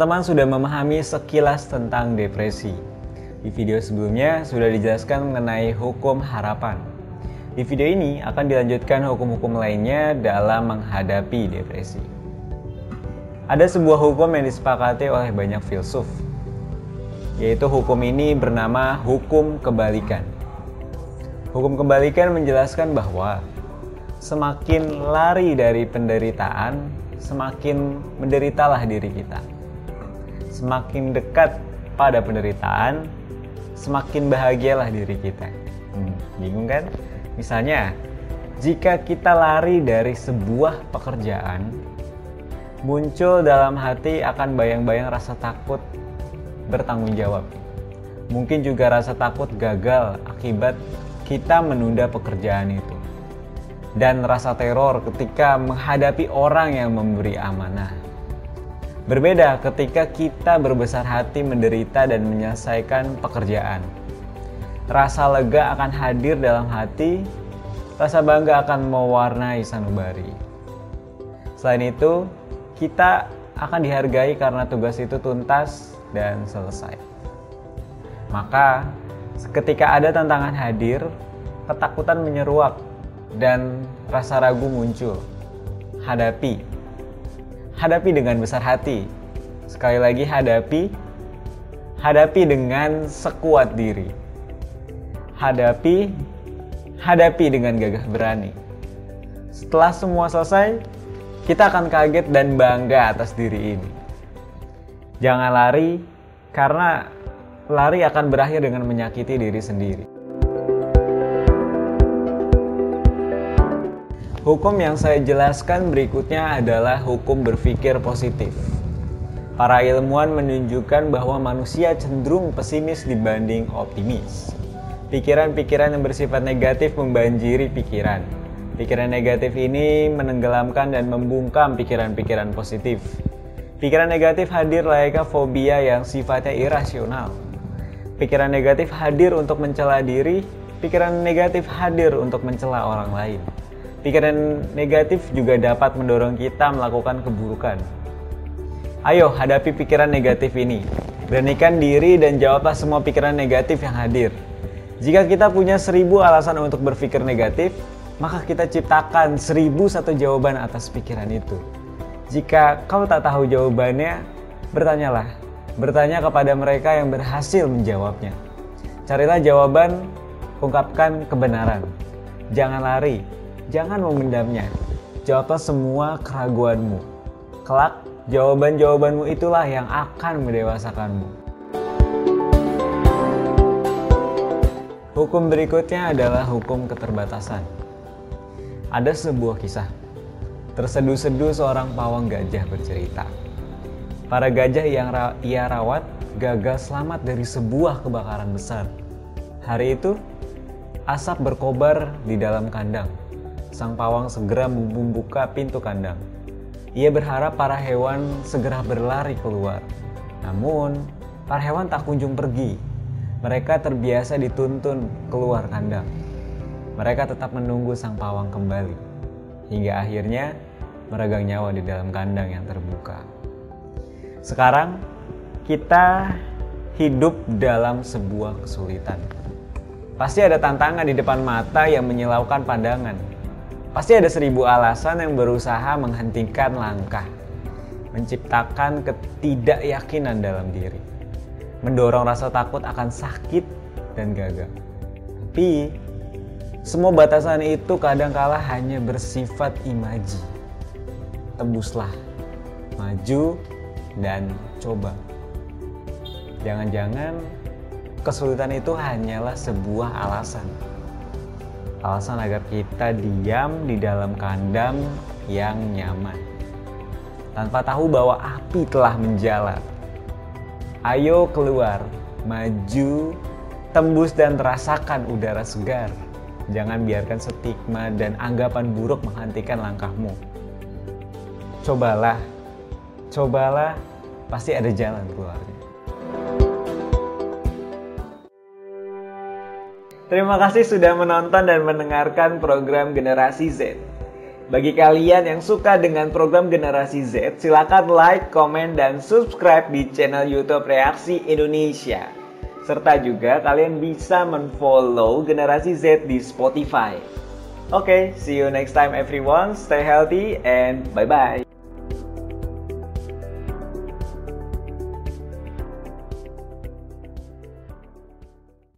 teman-teman sudah memahami sekilas tentang depresi. Di video sebelumnya sudah dijelaskan mengenai hukum harapan. Di video ini akan dilanjutkan hukum-hukum lainnya dalam menghadapi depresi. Ada sebuah hukum yang disepakati oleh banyak filsuf, yaitu hukum ini bernama hukum kebalikan. Hukum kebalikan menjelaskan bahwa semakin lari dari penderitaan, semakin menderitalah diri kita. Semakin dekat pada penderitaan, semakin bahagialah diri kita. Hmm, bingung kan? Misalnya, jika kita lari dari sebuah pekerjaan, muncul dalam hati akan bayang-bayang rasa takut bertanggung jawab. Mungkin juga rasa takut gagal akibat kita menunda pekerjaan itu dan rasa teror ketika menghadapi orang yang memberi amanah. Berbeda ketika kita berbesar hati menderita dan menyelesaikan pekerjaan. Rasa lega akan hadir dalam hati, rasa bangga akan mewarnai sanubari. Selain itu, kita akan dihargai karena tugas itu tuntas dan selesai. Maka, ketika ada tantangan hadir, ketakutan menyeruak dan rasa ragu muncul. Hadapi. Hadapi dengan besar hati. Sekali lagi hadapi. Hadapi dengan sekuat diri. Hadapi. Hadapi dengan gagah berani. Setelah semua selesai, kita akan kaget dan bangga atas diri ini. Jangan lari, karena lari akan berakhir dengan menyakiti diri sendiri. Hukum yang saya jelaskan berikutnya adalah hukum berpikir positif. Para ilmuwan menunjukkan bahwa manusia cenderung pesimis dibanding optimis. Pikiran-pikiran yang bersifat negatif membanjiri pikiran. Pikiran negatif ini menenggelamkan dan membungkam pikiran-pikiran positif. Pikiran negatif hadir layaknya fobia yang sifatnya irasional. Pikiran negatif hadir untuk mencela diri, pikiran negatif hadir untuk mencela orang lain. Pikiran negatif juga dapat mendorong kita melakukan keburukan. Ayo hadapi pikiran negatif ini. Beranikan diri dan jawablah semua pikiran negatif yang hadir. Jika kita punya seribu alasan untuk berpikir negatif, maka kita ciptakan seribu satu jawaban atas pikiran itu. Jika kau tak tahu jawabannya, bertanyalah. Bertanya kepada mereka yang berhasil menjawabnya. Carilah jawaban, ungkapkan kebenaran. Jangan lari, Jangan memendamnya. Jawablah semua keraguanmu. Kelak, jawaban-jawabanmu itulah yang akan mendewasakanmu. Hukum berikutnya adalah hukum keterbatasan. Ada sebuah kisah. Terseduh-seduh seorang pawang gajah bercerita. Para gajah yang ra ia rawat gagal selamat dari sebuah kebakaran besar. Hari itu, asap berkobar di dalam kandang sang pawang segera membuka pintu kandang. Ia berharap para hewan segera berlari keluar. Namun, para hewan tak kunjung pergi. Mereka terbiasa dituntun keluar kandang. Mereka tetap menunggu sang pawang kembali. Hingga akhirnya meregang nyawa di dalam kandang yang terbuka. Sekarang, kita hidup dalam sebuah kesulitan. Pasti ada tantangan di depan mata yang menyilaukan pandangan Pasti ada seribu alasan yang berusaha menghentikan langkah, menciptakan ketidakyakinan dalam diri, mendorong rasa takut akan sakit dan gagal. Tapi, semua batasan itu kadangkala hanya bersifat imaji. Tembuslah, maju, dan coba. Jangan-jangan kesulitan itu hanyalah sebuah alasan alasan agar kita diam di dalam kandang yang nyaman tanpa tahu bahwa api telah menjala. Ayo keluar, maju, tembus dan rasakan udara segar. Jangan biarkan stigma dan anggapan buruk menghentikan langkahmu. Cobalah, cobalah, pasti ada jalan keluarnya. Terima kasih sudah menonton dan mendengarkan program Generasi Z. Bagi kalian yang suka dengan program Generasi Z, silakan like, komen, dan subscribe di channel YouTube Reaksi Indonesia. Serta juga kalian bisa menfollow Generasi Z di Spotify. Oke, okay, see you next time everyone. Stay healthy and bye-bye.